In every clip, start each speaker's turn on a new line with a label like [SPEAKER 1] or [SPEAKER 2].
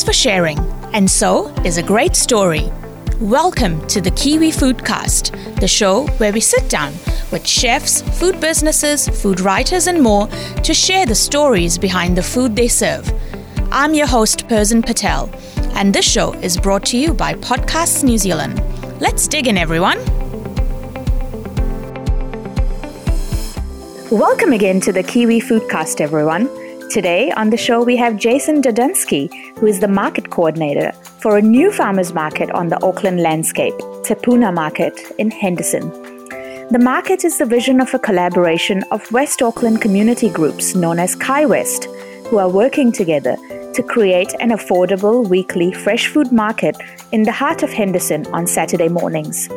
[SPEAKER 1] is for sharing, and so is a great story. Welcome to the Kiwi Foodcast, the show where we sit down with chefs, food businesses, food writers, and more to share the stories behind the food they serve. I'm your host, Persin Patel, and this show is brought to you by Podcasts New Zealand. Let's dig in, everyone. Welcome again to the Kiwi Foodcast, everyone. Today on the show, we have Jason Dodensky, who is the market coordinator for a new farmers market on the Auckland landscape, Te Puna Market in Henderson. The market is the vision of a collaboration of West Auckland community groups known as Kai West, who are working together to create an affordable weekly fresh food market in the heart of Henderson on Saturday mornings.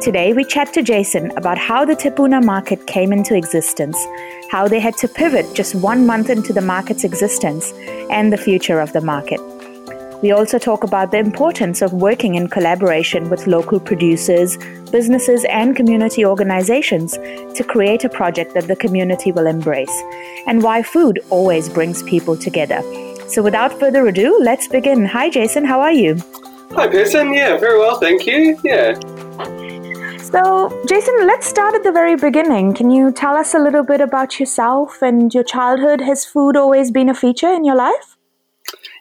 [SPEAKER 1] Today, we chat to Jason about how the Te Puna market came into existence, how they had to pivot just one month into the market's existence, and the future of the market. We also talk about the importance of working in collaboration with local producers, businesses, and community organizations to create a project that the community will embrace, and why food always brings people together. So, without further ado, let's begin. Hi, Jason, how are you?
[SPEAKER 2] Hi, Pearson. Yeah, very well, thank you. Yeah.
[SPEAKER 1] So, Jason, let's start at the very beginning. Can you tell us a little bit about yourself and your childhood? Has food always been a feature in your life?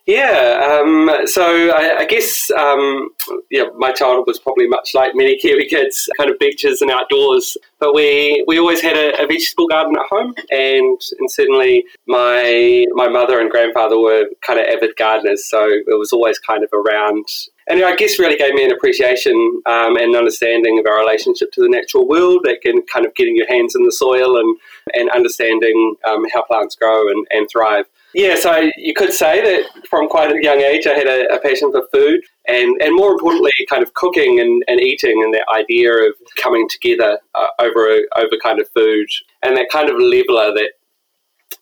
[SPEAKER 2] Yeah, um, so I, I guess um, yeah, my childhood was probably much like many Kiwi kids, kind of beaches and outdoors. But we, we always had a, a, vegetable garden at home, and and certainly my my mother and grandfather were kind of avid gardeners, so it was always kind of around and I guess really gave me an appreciation um, and understanding of our relationship to the natural world, that can kind of getting your hands in the soil and, and understanding um, how plants grow and, and thrive. Yeah, so you could say that from quite a young age I had a, a passion for food and, and more importantly, kind of cooking and, and eating and that idea of coming together uh, over, over kind of food and that kind of leveler that,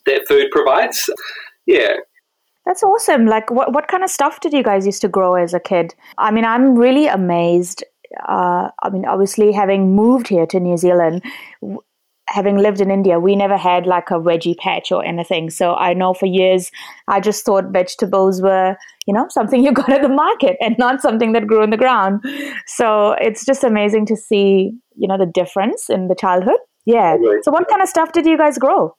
[SPEAKER 2] that food provides. Yeah,
[SPEAKER 1] that's awesome. Like, what, what kind of stuff did you guys used to grow as a kid? I mean, I'm really amazed. Uh, I mean, obviously, having moved here to New Zealand, w- having lived in India, we never had like a veggie patch or anything. So I know for years, I just thought vegetables were, you know, something you got at the market and not something that grew in the ground. So it's just amazing to see, you know, the difference in the childhood. Yeah. So what kind of stuff did you guys grow?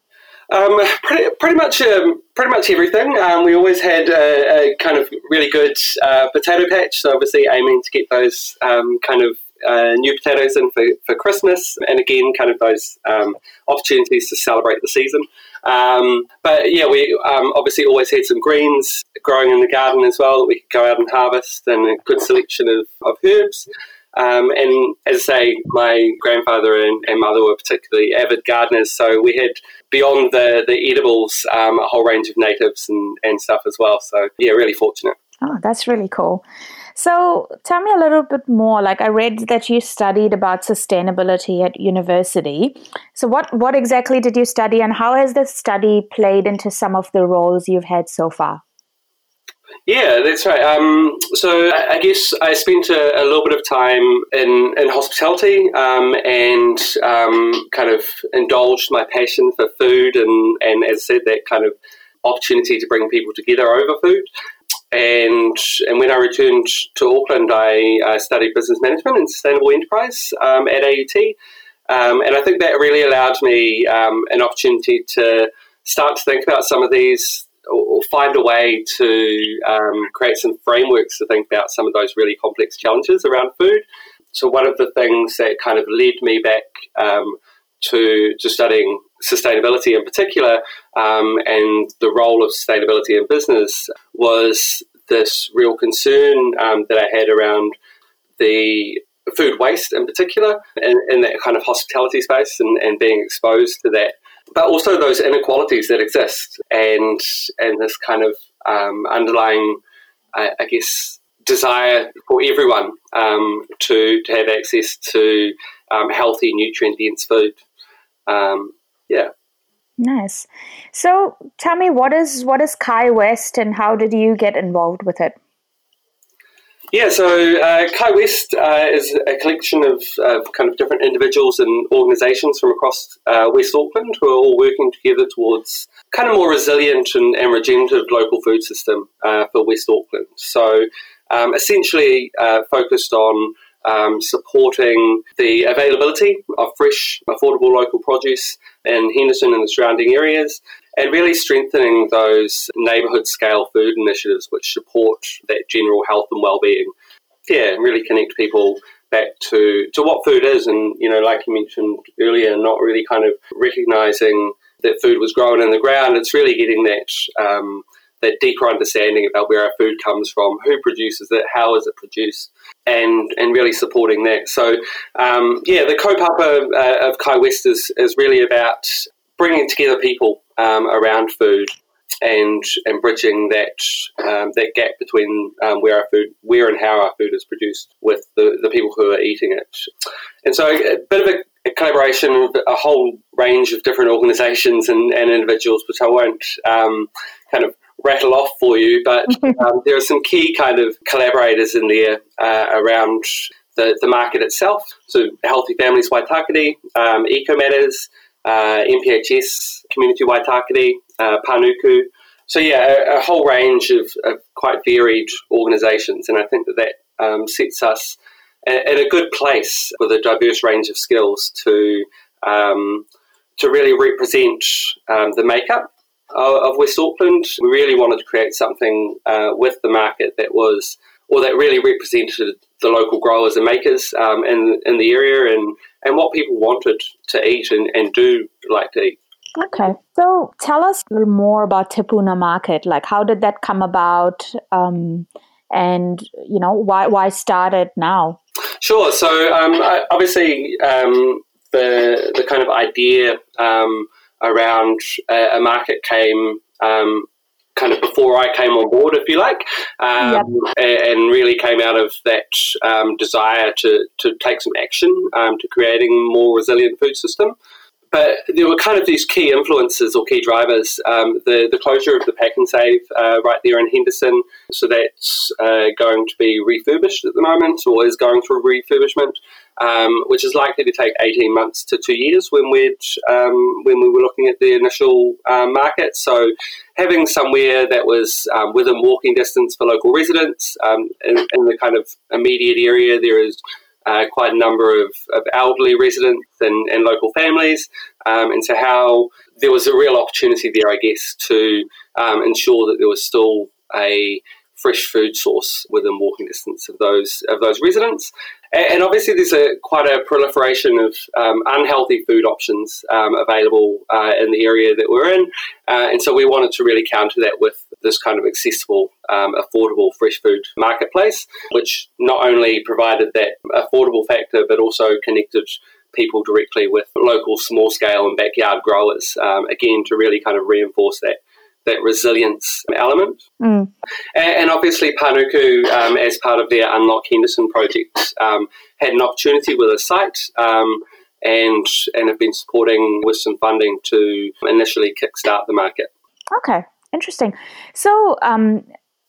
[SPEAKER 2] Um, pretty, pretty much, um, pretty much everything. Um, we always had a, a, kind of really good uh, potato patch, so obviously aiming to get those um, kind of uh, new potatoes in for, for Christmas, and again, kind of those um, opportunities to celebrate the season. Um, but yeah, we obviously always had some greens growing in the garden as well that we could go out and harvest, and a good selection of, of herbs. Um, and as I say, my grandfather and, and, mother were particularly avid gardeners, so we had beyond the, the edibles um, a whole range of natives and, and stuff as well. So yeah, really fortunate.
[SPEAKER 1] Oh, that's really cool. So tell me a little bit more. Like I read that you studied about sustainability at university. So what what exactly did you study, and how has this study played into some of the roles you've had so far?
[SPEAKER 2] Yeah, that's right. Um, so I, guess I spent a, a, little bit of time in, in hospitality um, and um, kind of indulged my passion for food and, and, as I said, that kind of opportunity to bring people together over food. And and when I returned to Auckland, I, I studied business management and sustainable enterprise um, at AUT. Um, and I think that really allowed me um, an opportunity to start to think about some of these or find a way to um, create some frameworks to think about some of those really complex challenges around food. So one of the things that kind of led me back um, to to studying sustainability in particular um, and the role of sustainability in business was this real concern um, that I had around the food waste in particular in, in that kind of hospitality space and, and being exposed to that but also those inequalities that exist and and this kind of um, underlying, I, I, guess, desire for everyone um, to, to have access to um, healthy, nutrient dense food. Um, yeah.
[SPEAKER 1] Nice. So tell me, what is what is Kai West, and how did you get involved with it?
[SPEAKER 2] Yeah, so uh, Kai West uh, is a collection of uh, kind of different individuals and organisations from across uh, West Auckland who are all working together towards kind of more resilient and, and regenerative local food system uh, for West Auckland. So um, essentially uh, focused on um, supporting the availability of fresh, affordable local produce in Henderson and the surrounding areas, and really strengthening those neighbourhood scale food initiatives which support that general health and well-being. Yeah, really connect people back to, to what food is, and you know, like you mentioned earlier, not really kind of recognising that food was grown in the ground. It's really getting that um, that deeper understanding about where our food comes from, who produces it, how is it produced, and and really supporting that. So, um, yeah, the kaupapa uh, of Kai West is, is really about bringing together people um, around food and and bridging that um, that gap between um, where our food, where and how our food is produced, with the, the people who are eating it. And so, a bit of a, a collaboration with a whole range of different organisations and, and, individuals, which I won't um, kind of rattle off for you, but um, there are some key kind of collaborators in there uh, around the, the market itself. So, Healthy Families Waitakere, um, Eco Matters, uh, MPHS, Community Waitakere, uh, Panuku. So, yeah, a, a whole range of, of, quite varied organisations, and I think that that um, sets us in a good place with a diverse range of skills to um, to really represent um, the makeup of West Auckland. We really wanted to create something uh, with the market that was, or that really represented the local growers and makers um, in in the area and and what people wanted to eat and, and do like to eat.
[SPEAKER 1] Okay, so tell us a little more about Te Puna Market. Like, how did that come about? Um, and you know why why start it now?
[SPEAKER 2] Sure. So um, obviously um, the the kind of idea um, around a, a market came um, kind of before I came on board, if you like, um, yep. and, really came out of that um, desire to, to take some action um, to creating a more resilient food system. But there were kind of these key influences or key drivers. Um, the, the closure of the Pak'nSave uh, right there in Henderson, so that's uh, going to be refurbished at the moment or is going through refurbishment um, which is likely to take 18 months to two years when, we um, when we were looking at the initial uh, market. So having somewhere that was um, within walking distance for local residents um, in, in, the kind of immediate area, there is uh, quite a number of, of elderly residents and, and local families. Um, and so how there was a real opportunity there, I guess, to ensure that there was still a fresh food source within walking distance of those of those residents. And obviously, there's a quite a proliferation of um, unhealthy food options um, available uh, in the area that we're in, uh, and so we wanted to really counter that with this kind of accessible, um, affordable fresh food marketplace, which not only provided that affordable factor, but also connected people directly with local small scale and backyard growers, um, again to really kind of reinforce that that resilience element. Mm. And, obviously, Panuku, um, as part of their Unlock Henderson project, um, had an opportunity with a site um, and, and have been supporting with some funding to initially kickstart the market.
[SPEAKER 1] Okay, interesting. So, um,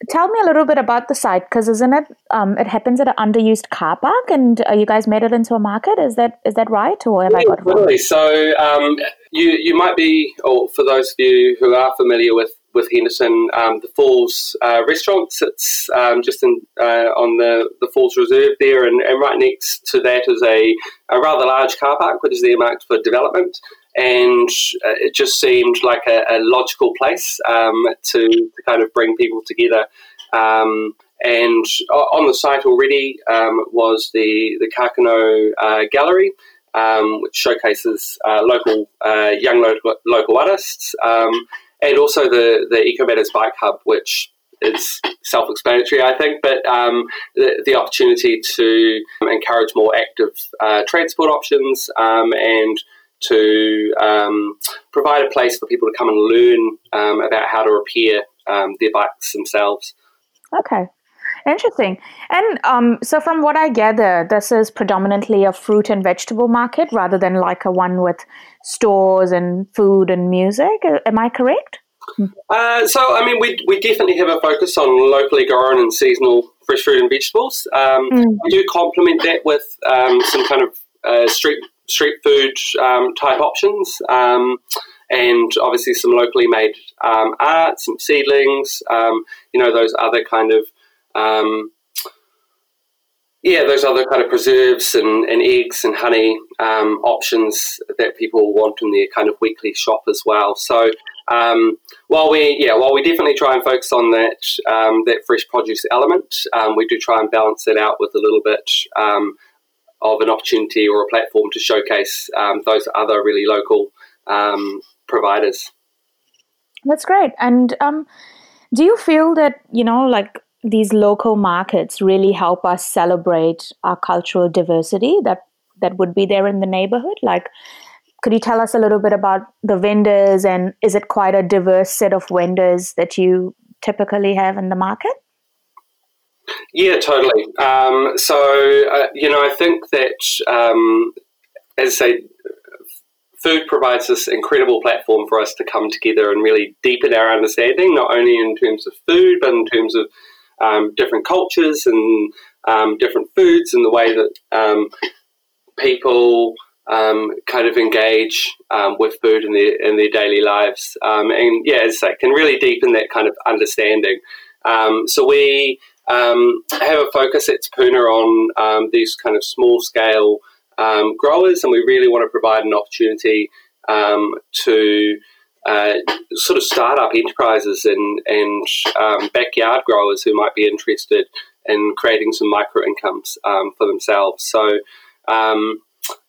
[SPEAKER 1] tell me a little bit about the site because isn't it um, it happens at an underused car park and uh, you guys made it into a market? Is that is that right or have yeah, I got it
[SPEAKER 2] wrong? so um, you you might be or for those of you who are familiar with with Henderson um, the Falls uh, restaurant sits um, just in, uh, on the, the Falls Reserve there and, and right next to that is a, a rather large car park which is earmarked for development and uh, it just seemed like a, a logical place um, to, to, kind of bring people together. Um, and on the site already um, was the the Kakano uh, Gallery, um, which showcases uh, local uh, young local, local artists, um, and also the the Eco Matters Bike Hub, which is self-explanatory, I think, but um, the, the, opportunity to encourage more active uh, transport options um, and to um, provide a place for people to come and learn um, about how to repair um, their bikes themselves.
[SPEAKER 1] Okay. Interesting. And um, so, from what I gather, this is predominantly a fruit and vegetable market rather than like a one with stores and food and music. Am I correct?
[SPEAKER 2] Uh, so, I mean, we, we definitely have a focus on locally grown and seasonal fresh fruit and vegetables. Um, mm. We do complement that with um, some kind of uh, street street food um, type options, um, and obviously some locally made um, art, some seedlings. Um, you know those other kind of yeah, those other kind of preserves and, and eggs and honey um, options that people want in their kind of weekly shop as well. So um, while we yeah, while we definitely try and focus on that um, that fresh produce element, um, we do try and balance it out with a little bit um, of an opportunity or a platform to showcase um, those other really local providers.
[SPEAKER 1] That's great. And do you feel that you know like these local markets really help us celebrate our cultural diversity that that would be there in the neighborhood like could you tell us a little bit about the vendors and is it quite a diverse set of vendors that you typically have in the market
[SPEAKER 2] yeah totally um, so uh, you know i think that um, as i say food provides this incredible platform for us to come together and really deepen our understanding not only in terms of food but in terms of um, different cultures and um, different foods and the way that um, people um, kind of engage with food in their in their daily lives. And yeah, as I say, can really deepen that kind of understanding. so we have a focus at Puna on these kind of small scale growers, and we really want to provide an opportunity to uh, sort of startup enterprises and, and um, backyard growers who might be interested in creating some micro incomes um, for themselves. So um,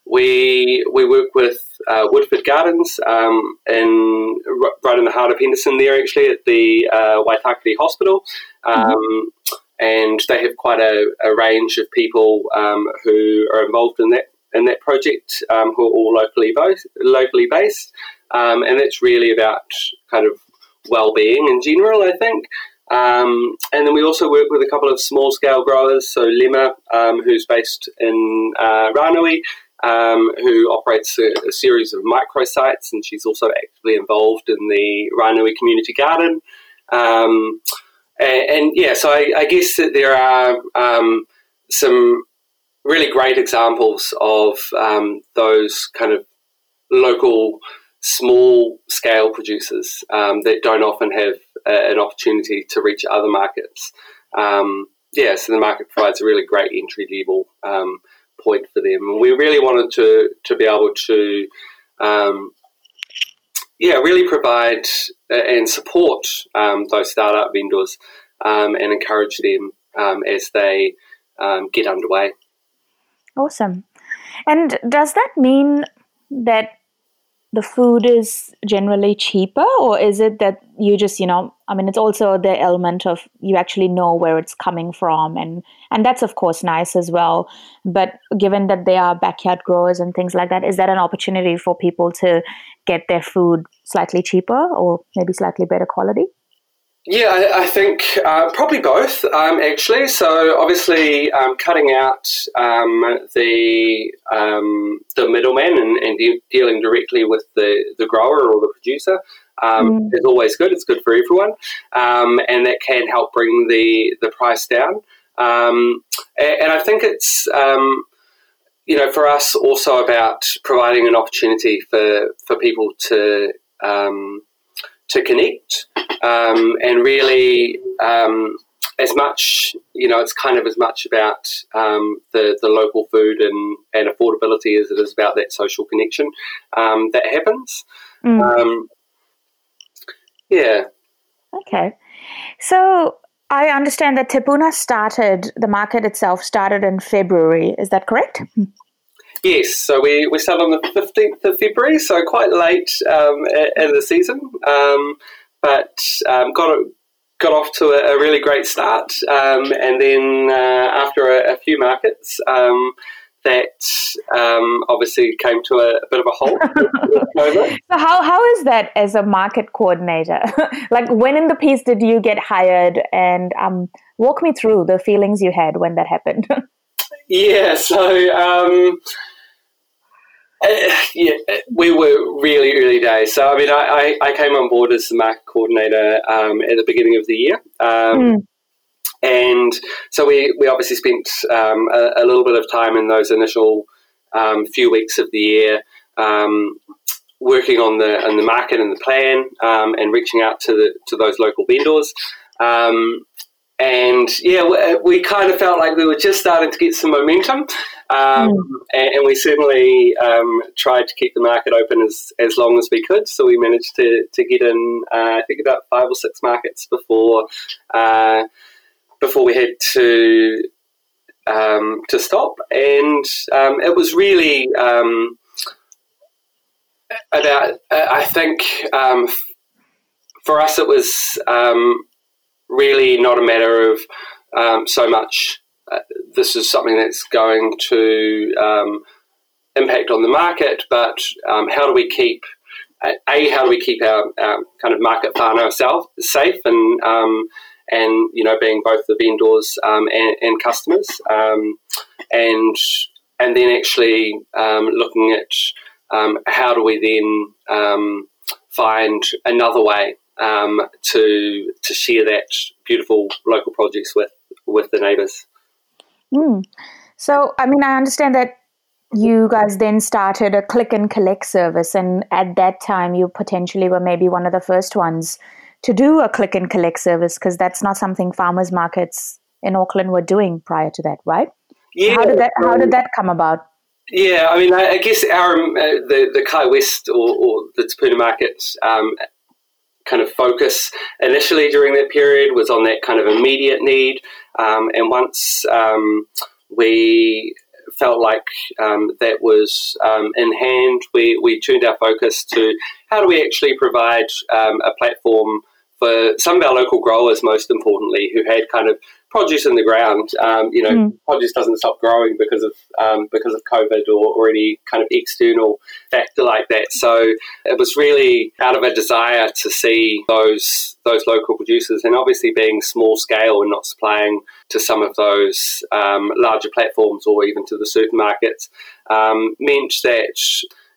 [SPEAKER 2] we we work with uh, Woodford Gardens um, in right in the heart of Henderson there actually at the uh, Waitakere Hospital. Mm-hmm. Um, and they have quite a, a range of people um, who are involved in that in that project who are all locally based, locally based. Um, and that's really about kind of well-being in general, I think. Um, and then we also work with a couple of small-scale growers. So Lima, um, who's based in uh, Ranui, um, who operates a, a, series of microsites, and she's also actively involved in the Ranui Community Garden. Um, and, and, yeah, so I, I, guess that there are um, some really great examples of um, those kind of local small scale producers um, that don't often have a, an opportunity to reach other markets. Um, yeah, so the market provides a really great entry level um, point for them. And we really wanted to, to be able to, um, yeah, really provide and support um, those startup vendors um, and encourage them as they get underway.
[SPEAKER 1] Awesome. And does that mean that the food is generally cheaper or is it that you just you know i mean it's also the element of you actually know where it's coming from and and that's of course nice as well. But given that they are backyard growers and things like that is that an opportunity for people to get their food slightly cheaper or maybe slightly better quality
[SPEAKER 2] yeah, I, I think uh, probably both, um, actually. So obviously, um, cutting out um, the um, the middleman and, and de- dealing directly with the, the grower or the producer um, mm. is always good. It's good for everyone, um, and that can help bring the the price down. and, and, I think it's you know for us also about providing an opportunity for for people to to connect. Um, and really um, as much you know it's kind of as much about um, the the local food and, and affordability as it is about that social connection um, that happens. Mm. Um, yeah.
[SPEAKER 1] Okay. So I understand that Te Puna started the market itself started in February. Is that correct
[SPEAKER 2] Yes, so we, we started on the 15th of February, so quite late um, in the season, um, but um, got, got off to a, a really great start. Um, and then uh, after a, a, few markets, um, that um, obviously came to a, a, bit of a halt.
[SPEAKER 1] so how, how is that as a market coordinator? like when in the piece did you get hired and um, walk me through the feelings you had when that happened?
[SPEAKER 2] yeah, so um, yeah, we were really early days. So, I mean, I, I, came on board as the market coordinator um, at the beginning of the year. Um, mm. and so we, we obviously spent um, a, a, little bit of time in those initial um, few weeks of the year um, working on the on the market and the plan um, and reaching out to the to those local vendors. And yeah, we, we, kind of felt like we were just starting to get some momentum, um, mm. and, and, we certainly um, tried to keep the market open as, as long as we could. So we managed to, to get in, uh, I think, about five or six markets before uh, before we had to um, to stop, and um, it was really um, about. Uh, I think um, for us, it was um, really not a matter of um, so much. Uh, this is something that's going to impact on the market, but how do we keep a how do we keep our, our kind of market partner ourselves safe and um, and you know being both the vendors um, and, and, customers, um, and and then actually um, looking at um, how do we then um, find another way um, to to share that beautiful local projects with with the neighbours.
[SPEAKER 1] Mm. So, I mean, I understand that you guys then started a click and collect service, and at that time, you potentially were maybe one of the first ones to do a click and collect service because that's not something farmers markets in Auckland were doing prior to that, right? Yeah. How did that How did that come about?
[SPEAKER 2] Yeah, I mean, I, I guess our uh, the the Kai West or, or the Te Puna market um, kind of focus initially during that period was on that kind of immediate need, um, and once um, we felt like um, that was um, in hand, we, we tuned our focus to how do we actually provide um, a platform for some of our local growers, most importantly, who had kind of produce in the ground. Um, you know, mm. produce doesn't stop growing because of um, because of COVID or, or, any kind of external factor like that. So it was really out of a desire to see those those local producers, and obviously being small scale and not supplying to some of those um, larger platforms or even to the supermarkets, um, meant that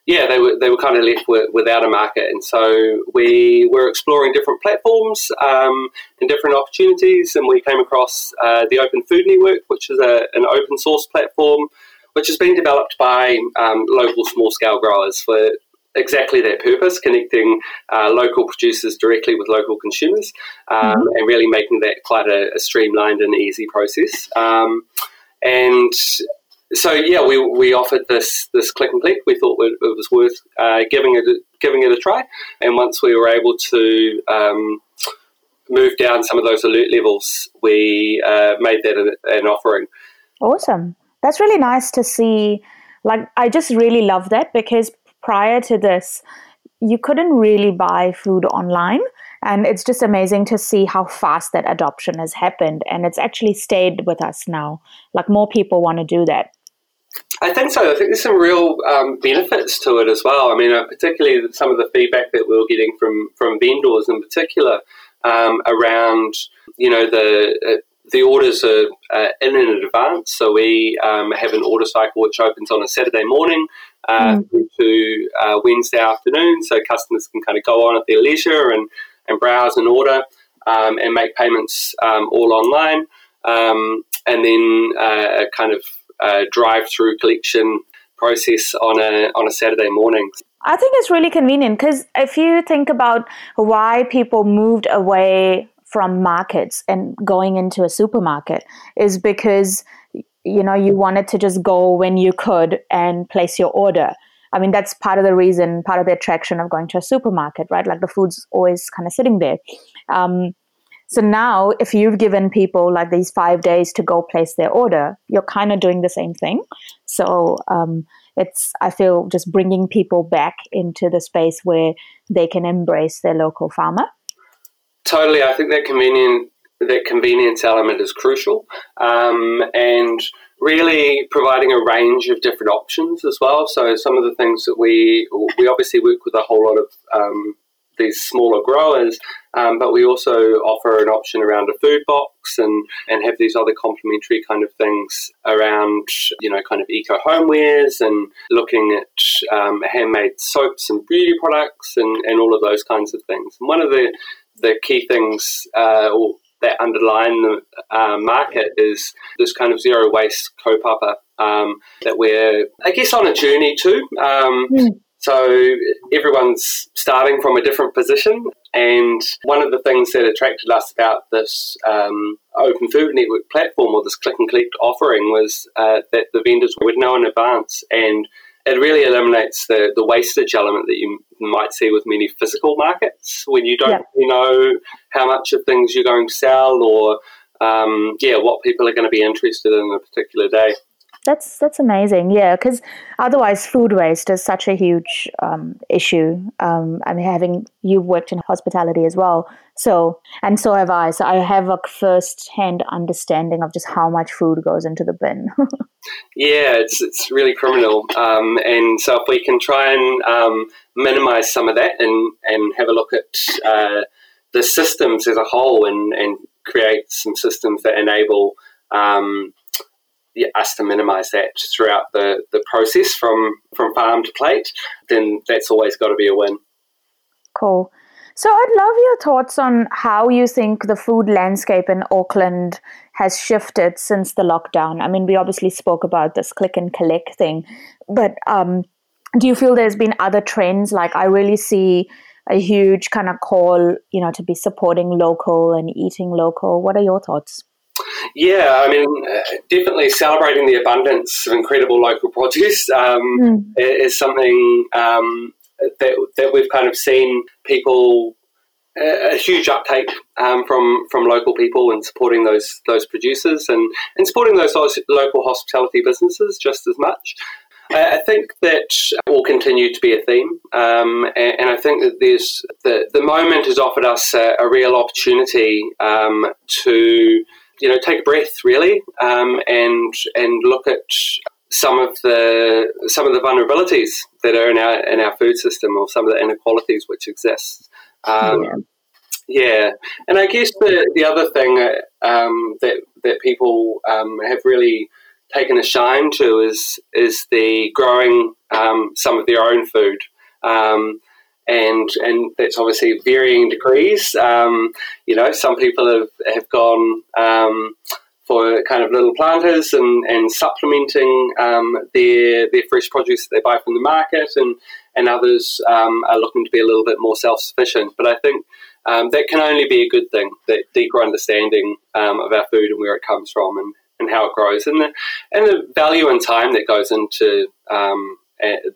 [SPEAKER 2] yeah, they were they were kind of left with, without a market, and so we were exploring different platforms um, and different opportunities, and we came across uh, the Open Food Network, which is a, an open source platform, which has been developed by um, local small scale growers for exactly that purpose, connecting uh, local producers directly with local consumers, um, mm-hmm. and really making that quite a, a streamlined and easy process. Um, and so yeah, we, we offered this this click and click. We thought it, was worth uh, giving it a, giving it a try, and once we were able to um, move down some of those alert levels, we uh, made that an, an offering.
[SPEAKER 1] Awesome, that's really nice to see. Like, I just really love that because prior to this, you couldn't really buy food online. And it's just amazing to see how fast that adoption has happened. And it's actually stayed with us now. Like more people want to do that.
[SPEAKER 2] I think so. I think there's some real um, benefits to it as well. I mean, uh, particularly some of the feedback that we are getting from from vendors in particular um, around, you know, the uh, the orders are uh, in in advance. So we um, have an order cycle which opens on a Saturday morning uh, mm. to uh, Wednesday afternoon, so customers can kind of go on at their leisure and and browse and order um, and make payments um, all online, um, and then uh, kind of drive-through collection process on a on a Saturday morning.
[SPEAKER 1] I think it's really convenient because if you think about why people moved away from markets and going into a supermarket is because you know you wanted to just go when you could and place your order. I mean that's part of the reason, part of the attraction of going to a supermarket, right? Like the food's always kind of sitting there. Um, so now, if you've given people like these five days to go place their order, you're kind of doing the same thing. So um, it's, I feel, just bringing people back into the space where they can embrace their local farmer.
[SPEAKER 2] Totally, I think that convenient that convenience element is crucial, um, and really providing a range of different options as well. So some of the things that we we obviously work with a whole lot of um, these smaller growers, um, but we also offer an option around a food box and, and have these other complementary kind of things around, you know, kind of eco homewares and looking at um, handmade soaps and beauty products and, and all of those kinds of things. And one of the, the key things, uh, that underline the uh, market is this kind of zero waste kaupapa um, that we're, I guess, on a journey to. Um, mm. So everyone's starting from a different position. And one of the things that attracted us about this um, Open Food Network platform or this click and collect offering was uh, that the vendors would know in advance and it really eliminates the, the wastage element that you might see with many physical markets when you don't yeah. really know how much of things you're going to sell or um, yeah what people are going to be interested in a particular day
[SPEAKER 1] that's that's amazing. Yeah because otherwise food waste is such a huge um, issue. Um, i mean having you've worked in hospitality as well. So and so have i. So i have a first hand understanding of just how much food goes into the bin.
[SPEAKER 2] Yeah it's, it's really criminal. Um, and so if we can try and um, minimize some of that and and have a look at uh, the systems as a whole and and create some systems that enable um, us to minimise that throughout the, the process from, from farm to plate, then that's always got to be a win.
[SPEAKER 1] Cool. So I'd love your thoughts on how you think the food landscape in Auckland has shifted since the lockdown. I mean, we obviously spoke about this click and collect thing, but um, do you feel there's been other trends? Like I really see a huge kind of call, you know, to be supporting local and eating local. What are your thoughts?
[SPEAKER 2] Yeah, I mean, uh, definitely celebrating the abundance of incredible local produce um, mm. is something um, that, that we've kind of seen people a huge uptake um, from from local people and supporting those those producers and, and supporting those local hospitality businesses just as much. I think that will continue to be a theme, um, and, and, I think that there's the the moment has offered us a, a real opportunity um, to you know, take a breath really, um, and and look at some of the some of the vulnerabilities that are in our in our food system, or some of the inequalities which exist. Um, yeah. yeah. and I guess the the other thing um, that that people um, have really taken a shine to is is the growing um, some of their own food. Um, and and that's obviously varying degrees. Um, you know, some people have have gone um, for kind of little planters and, and supplementing um, their their fresh produce that they buy from the market, and and others um, are looking to be a little bit more self sufficient. But I think. Um, that can only be a good thing. That deeper understanding um, of our food and where it comes from, and, and how it grows, and the and the value and time that goes into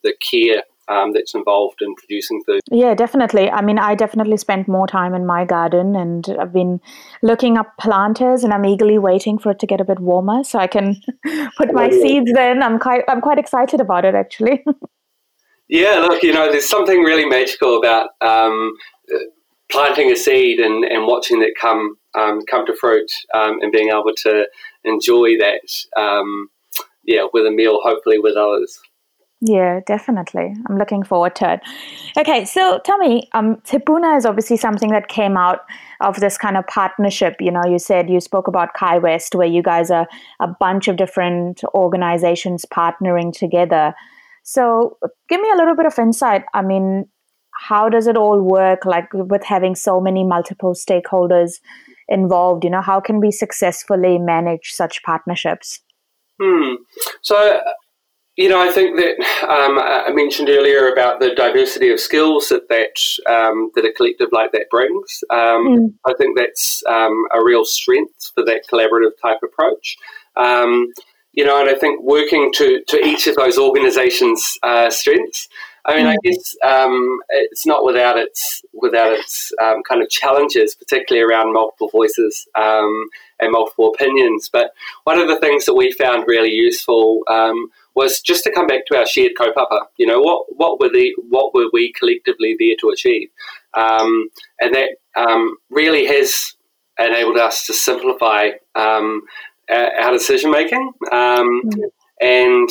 [SPEAKER 2] the care um, that's involved in producing food.
[SPEAKER 1] Yeah, definitely. I mean, I definitely spent more time in my garden and I've been looking up planters and I'm eagerly waiting for it to get a bit warmer so I can put my seeds in. I'm quite, I'm quite excited about it actually.
[SPEAKER 2] yeah, look, you know, there's something really magical about um, planting a seed and, and watching it come um, come to fruit um, and being able to enjoy that, um, yeah, with a meal, hopefully with others.
[SPEAKER 1] Yeah, definitely. I'm looking forward to it. Okay, so tell me, um, Te Puna is obviously something that came out of this kind of partnership. You know, you said you spoke about Kai West, where you guys are a bunch of different organizations partnering together. So, give me a little bit of insight. I mean, how does it all work? Like with having so many multiple stakeholders involved, you know, how can we successfully manage such partnerships?
[SPEAKER 2] Hmm. So you know, I think that um, I mentioned earlier about the diversity of skills that that, um, that a collective like that brings. Um, mm. I think that's um, a real strength for that collaborative type approach. Um, you know, and I think working to, to each of those organisations' uh, strengths. I mean. I guess um, it's not without its without its kind of challenges, particularly around multiple voices and multiple opinions. But one of the things that we found really useful was just to come back to our shared kaupapa. You know, what what were the what were we collectively there to achieve, um, and that um, really has enabled us to simplify um, our, our, decision making. Mm-hmm. And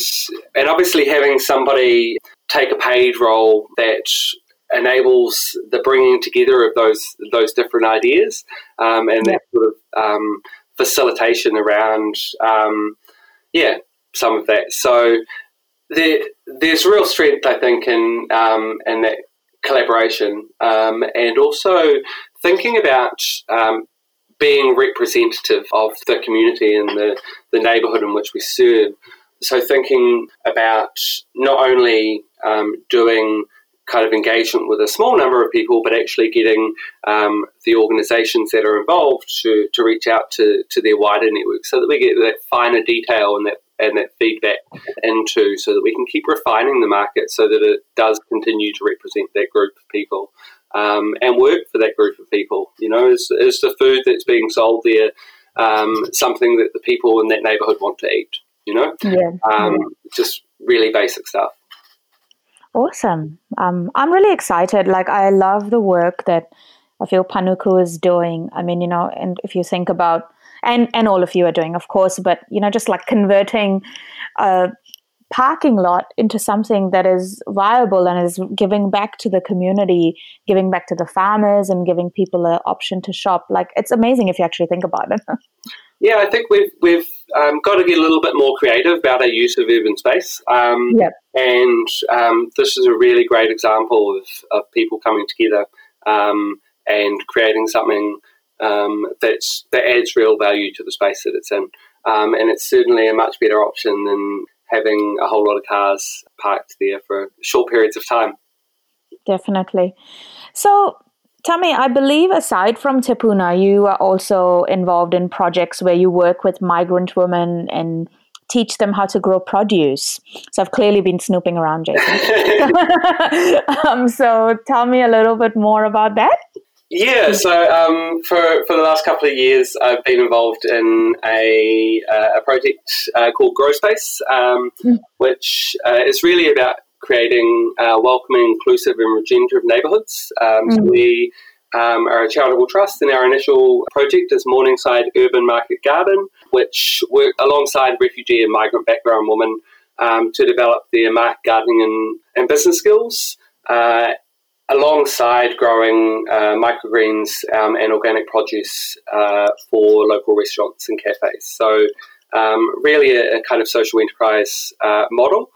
[SPEAKER 2] and obviously having somebody take a paid role that enables the bringing together of those those different ideas um, and yeah. that sort of um, facilitation around um, yeah some of that. So there, there's real strength, I think, in um, in that collaboration, um, and also thinking about um, being representative of the community and the, the neighbourhood in which we serve. So thinking about not only um, doing kind of engagement with a small number of people, but actually getting um, the organisations that are involved to, to reach out to, to their wider network so that we get that finer detail and that and that feedback into so that we can keep refining the market so that it does continue to represent that group of people um, and work for that group of people. You know, is, is the food that's being sold there um, something that the people in that neighbourhood want to eat? You know,
[SPEAKER 1] yeah.
[SPEAKER 2] Um, just really basic stuff.
[SPEAKER 1] Awesome. Um, I'm really excited. Like, I love the work that I feel Panuku is doing. I mean, you know, and if you think about, and, and all of you are doing, of course, but, you know, just like converting a parking lot into something that is viable and is giving back to the community, giving back to the farmers and giving people an option to shop. Like, it's amazing if you actually think about it.
[SPEAKER 2] Yeah, I think we've we've um, got to get a little bit more creative about our use of urban space. Um,
[SPEAKER 1] yep.
[SPEAKER 2] And um, this is a really great example of, of people coming together um, and creating something um, that's that adds real value to the space that it's in. Um, and it's certainly a much better option than having a whole lot of cars parked there for short periods of time.
[SPEAKER 1] Definitely. So Tami, I believe aside from Te Puna, you are also involved in projects where you work with migrant women and teach them how to grow produce. So I've clearly been snooping around, Jason. um, so tell me a little bit more about that.
[SPEAKER 2] Yeah, so um, for, for the last couple of years, I've been involved in a, uh, a project uh, called Grow Space, um, mm. which uh, is really about creating uh, welcoming, inclusive, and regenerative neighbourhoods. Um, mm. So we um, are a charitable trust, and our initial project is Morningside Urban Market Garden, which work alongside refugee and migrant background women um, to develop their market gardening and, and business skills. Uh, alongside growing uh, microgreens um, and organic produce uh, for local restaurants and cafes. So, um, really, a, a, kind of social enterprise uh, model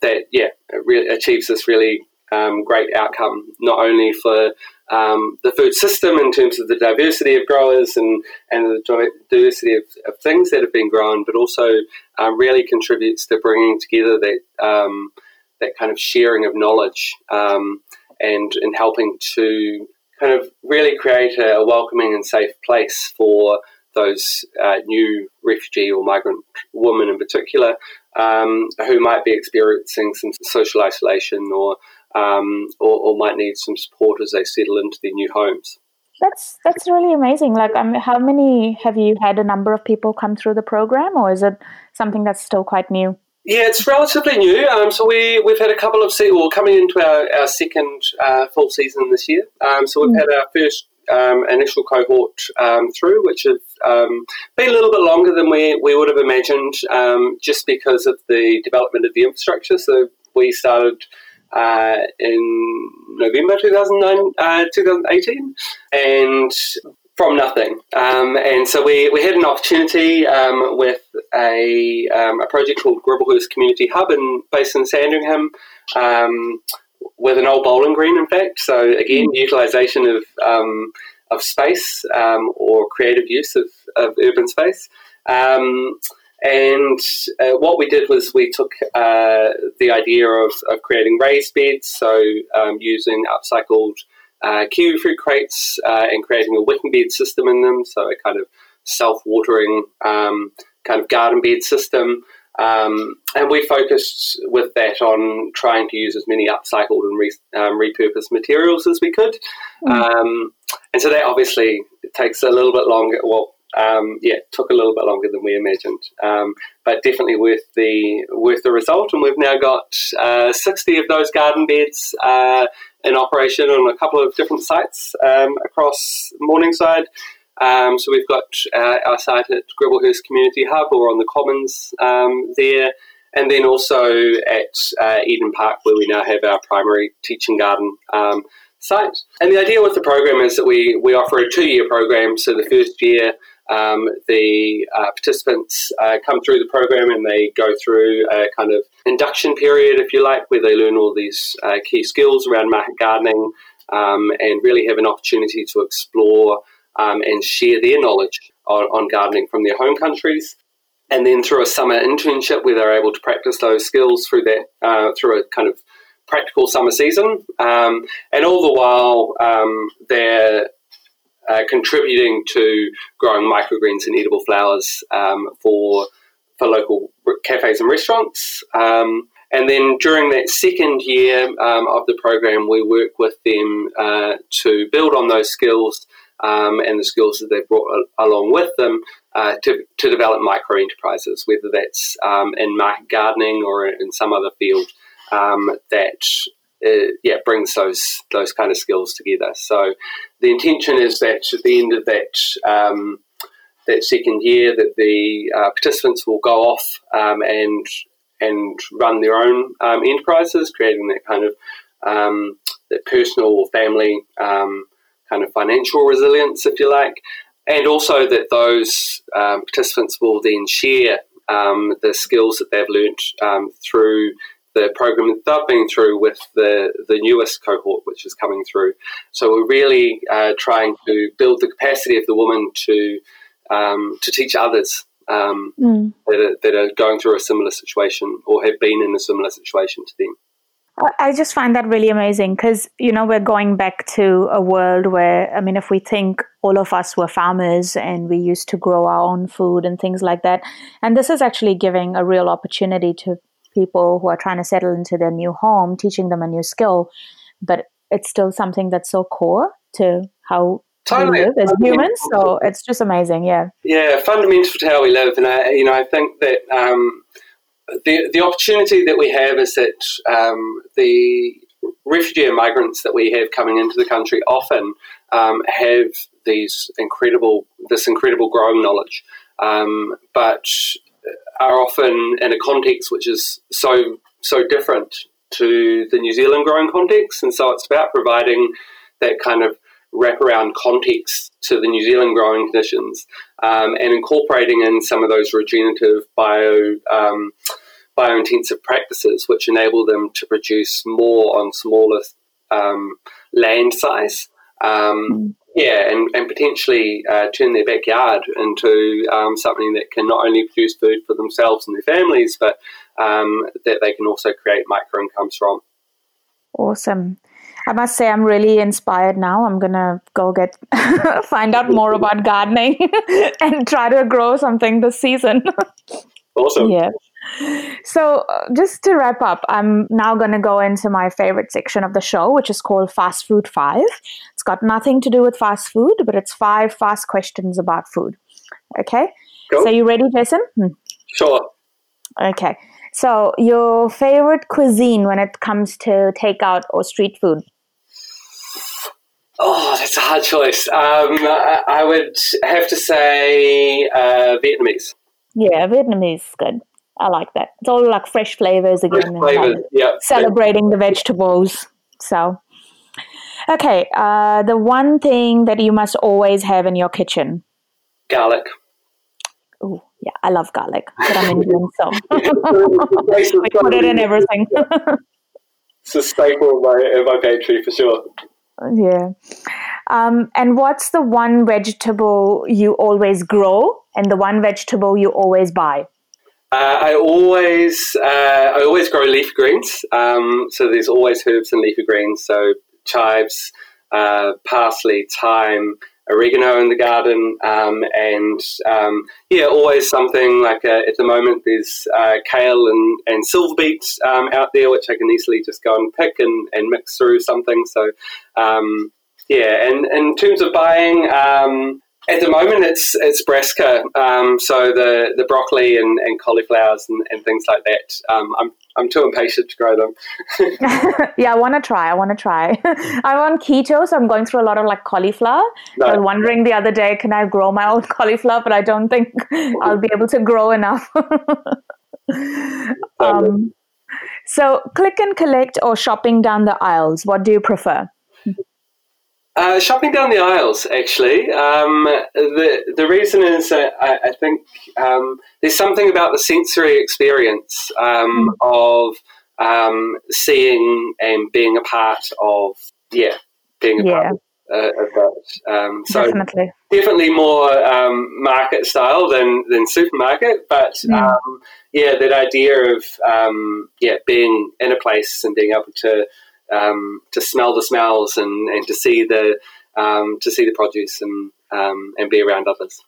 [SPEAKER 2] that yeah re- achieves this really um, great outcome not only for um, the food system in terms of the diversity of growers and, and the diversity of, of things that have been grown, but also uh, really contributes to bringing together that um, that kind of sharing of knowledge um, and and helping to kind of really create a, a welcoming and safe place for those uh, new refugee or migrant women in particular um, who might be experiencing some social isolation or, um, or, or might need some support as they settle into their new homes.
[SPEAKER 1] That's that's really amazing. Like, um, how many have you had a number of people come through the program, or is it something that's still quite new?
[SPEAKER 2] Yeah, it's relatively new. Um, so we we've had a couple of se- well coming into our, our second uh, full season this year. Um, so we've mm. had our first um, initial cohort um, through, which have um, been a little bit longer than we, we would have imagined, um, just because of the development of the infrastructure. So we started uh, in November 2009, uh, 2018, and from nothing. Um, and so we, we had an opportunity um, with a, a project called Gribblehurst Community Hub in, based in Sandringham with an old bowling green, in fact. So again, mm. utilisation of um, of space um, or creative use of, of urban space. Um, and uh, what we did was we took uh, the idea of, of creating raised beds, so um, using upcycled uh, kiwi fruit crates uh, and creating a wicking bed system in them, so a kind of self watering um, kind of garden bed system. Um, and we focused with that on trying to use as many upcycled and re, um, repurposed materials as we could. Mm. Um, and so that obviously takes a little bit longer. Well, um, yeah, took a little bit longer than we imagined, um, but definitely worth the worth the result. And we've now got uh, sixty of those garden beds uh, in operation on a couple of different sites um, across Morningside. Um, so we've got uh, our site at Gribblehurst Community Hub or on the Commons um, there, and then also at uh, Eden Park where we now have our primary teaching garden um, site. And the idea with the program is that we, we offer a two-year program. So the first year um, the uh, participants uh, come through the program and they go through a kind of induction period, if you like, where they learn all these uh, key skills around market gardening um, and really have an opportunity to explore um, and share their knowledge on, on gardening from their home countries. And then through a summer internship where they're able to practice those skills through that, uh, through a kind of practical summer season. Um, and all the while, um, they're uh, contributing to growing microgreens and edible flowers um, for for local cafes and restaurants. Um, and then during that second year um, of the program, we work with them uh, to build on those skills um, and the skills that they've brought along with them uh, to, to develop micro enterprises, whether that's um, in market gardening or in some other field um, that uh, yeah brings those those kind of skills together. So the intention is that at the end of that um, that second year, that the uh, participants will go off um, and and run their own um, enterprises, creating that kind of um, that personal or family um, kind of financial resilience, if you like, and also that those um, participants will then share the skills that they've learnt through the program that they've been through with the, the newest cohort, which is coming through. So we're really uh, trying to build the capacity of the woman to um, to teach others um, mm. that, are, that are going through a similar situation or have been in a similar situation to them.
[SPEAKER 1] I just find that really amazing because, you know, we're going back to a world where, I mean, if we think all of us were farmers and we used to grow our own food and things like that. And this is actually giving a real opportunity to people who are trying to settle into their new home, teaching them a new skill. But it's still something that's so core to how totally. we live as humans. So it's just amazing. Yeah.
[SPEAKER 2] Yeah, fundamental to how we live. And, I, you know, I think that. Um, the the opportunity that we have is that um, the refugee and migrants that we have coming into the country often um, have these incredible this incredible growing knowledge, um, but are often in a context which is so so different to the New Zealand growing context, and so it's about providing that kind of wraparound context to the New Zealand growing conditions um, and incorporating in some of those regenerative bio um, biointensive practices which enable them to produce more on smaller um, land size. Um, mm. Yeah, and, and potentially uh, turn their backyard into um, something that can not only produce food for themselves and their families, but um, that they can also create micro incomes from.
[SPEAKER 1] Awesome. I must say, I'm really inspired now. I'm gonna go get find out more about gardening and try to grow something this season.
[SPEAKER 2] awesome.
[SPEAKER 1] Yeah. So, uh, just to wrap up, I'm now going to go into my favorite section of the show, which is called Fast Food 5. It's got nothing to do with fast food, but it's five fast questions about food. Okay? Cool. So, you ready, Jason? Hmm.
[SPEAKER 2] Sure.
[SPEAKER 1] Okay. So, your favorite cuisine when it comes to takeout or street food?
[SPEAKER 2] Oh, that's a hard choice. Um, I would have to say uh, Vietnamese.
[SPEAKER 1] Yeah, Vietnamese is good. I like that. It's all like fresh flavors again.
[SPEAKER 2] Fresh flavors, like yeah.
[SPEAKER 1] Celebrating the vegetables. So, okay, uh, the one thing that you must always have in your kitchen.
[SPEAKER 2] Garlic.
[SPEAKER 1] Oh, yeah, I love garlic, but I'm Indian, so we put it in everything.
[SPEAKER 2] it's a staple of my, of my pantry for sure.
[SPEAKER 1] Yeah. Um, and what's the one vegetable you always grow and the one vegetable you always buy?
[SPEAKER 2] Uh, I always uh, I always grow leaf greens. Um, so there's always herbs and leafy greens. So chives, uh, parsley, thyme, oregano in the garden, um, and um, yeah, always something like uh, at the moment there's uh, kale and, and silver beets um, out there, which I can easily just go and pick and, and mix through something. So um, yeah, and in terms of buying, um, at the moment, it's it's brassica, um, so the, the broccoli and, and cauliflowers and, and things like that. Um, I'm I'm too impatient to grow them.
[SPEAKER 1] yeah, I want to try. I want to try. I'm on keto, so I'm going through a lot of like cauliflower. No. I was wondering the other day, can I grow my own cauliflower? But I don't think I'll be able to grow enough. um, so, click and collect or shopping down the aisles. What do you prefer?
[SPEAKER 2] Uh, shopping down the aisles, actually. Um, the the reason is that I, I think um, there's something about the sensory experience um, mm. of um, seeing and being a part of, yeah, being a yeah. part of uh, of that. Um,
[SPEAKER 1] so definitely,
[SPEAKER 2] definitely more um, market style than than supermarket, but mm. um, yeah, that idea of um, yeah being in a place and being able to um, to smell the smells and, and to see the um, to see the produce and and be around others.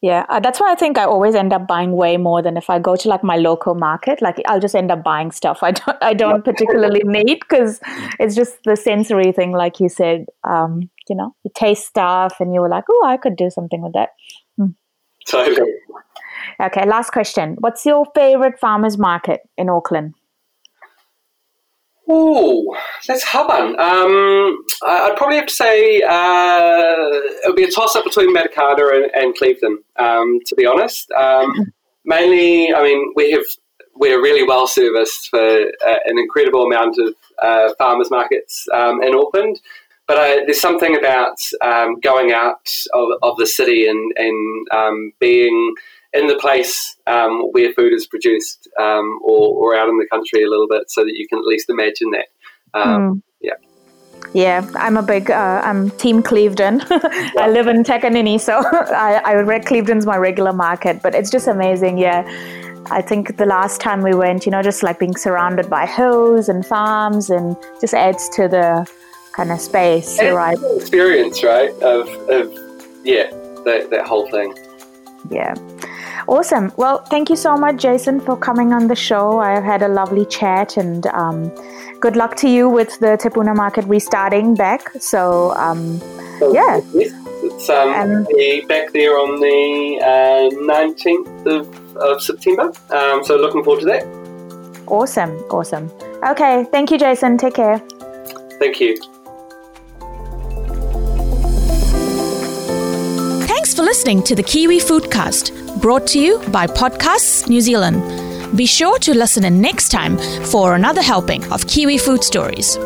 [SPEAKER 1] Yeah, uh, that's why I think I always end up buying way more than if I go to like my local market. Like I'll just end up buying stuff I don't I don't particularly need because it's just the sensory thing, like you said. Um, you know, you taste stuff and you were like, oh, I could do something with that.
[SPEAKER 2] Hmm. Totally.
[SPEAKER 1] Okay, last question. What's your favorite farmers market in Auckland?
[SPEAKER 2] Oh, that's a hard one. Um, I'd probably have to say uh, it would be a toss up between Matakana and, and Clevedon, um, to be honest. Um, mainly, I mean, we have we're really well serviced for uh, an incredible amount of uh, farmers markets um, in Auckland. But uh, there's something about um, going out of, of, the city and, and um, being in the place um, where food is produced um, or, or, out in the country a little bit so that you can at least imagine that. Mm. Yeah.
[SPEAKER 1] Yeah, I'm a big, uh, I'm Team Clevedon. I live in Takanini, so I, I read Clevedon's my regular market, but it's just amazing. Yeah. I think the last time we went, you know, just like being surrounded by hills and farms and just adds to the kind of space, right?
[SPEAKER 2] experience, right? Of, of yeah, that, that whole thing.
[SPEAKER 1] Yeah. Awesome. Well, thank you so much, Jason, for coming on the show. I've had a lovely chat and um, good luck to you with the Te Puna market restarting back. So, um, so yeah.
[SPEAKER 2] It's um, back there on the uh, 19th of, of September. Um, so, looking forward to that.
[SPEAKER 1] Awesome. Awesome. Okay. Thank you, Jason. Take care.
[SPEAKER 2] Thank you.
[SPEAKER 3] Thanks for listening to the Kiwi Foodcast, brought to you by Podcasts New Zealand. Be sure to listen in next time for another helping of Kiwi food stories.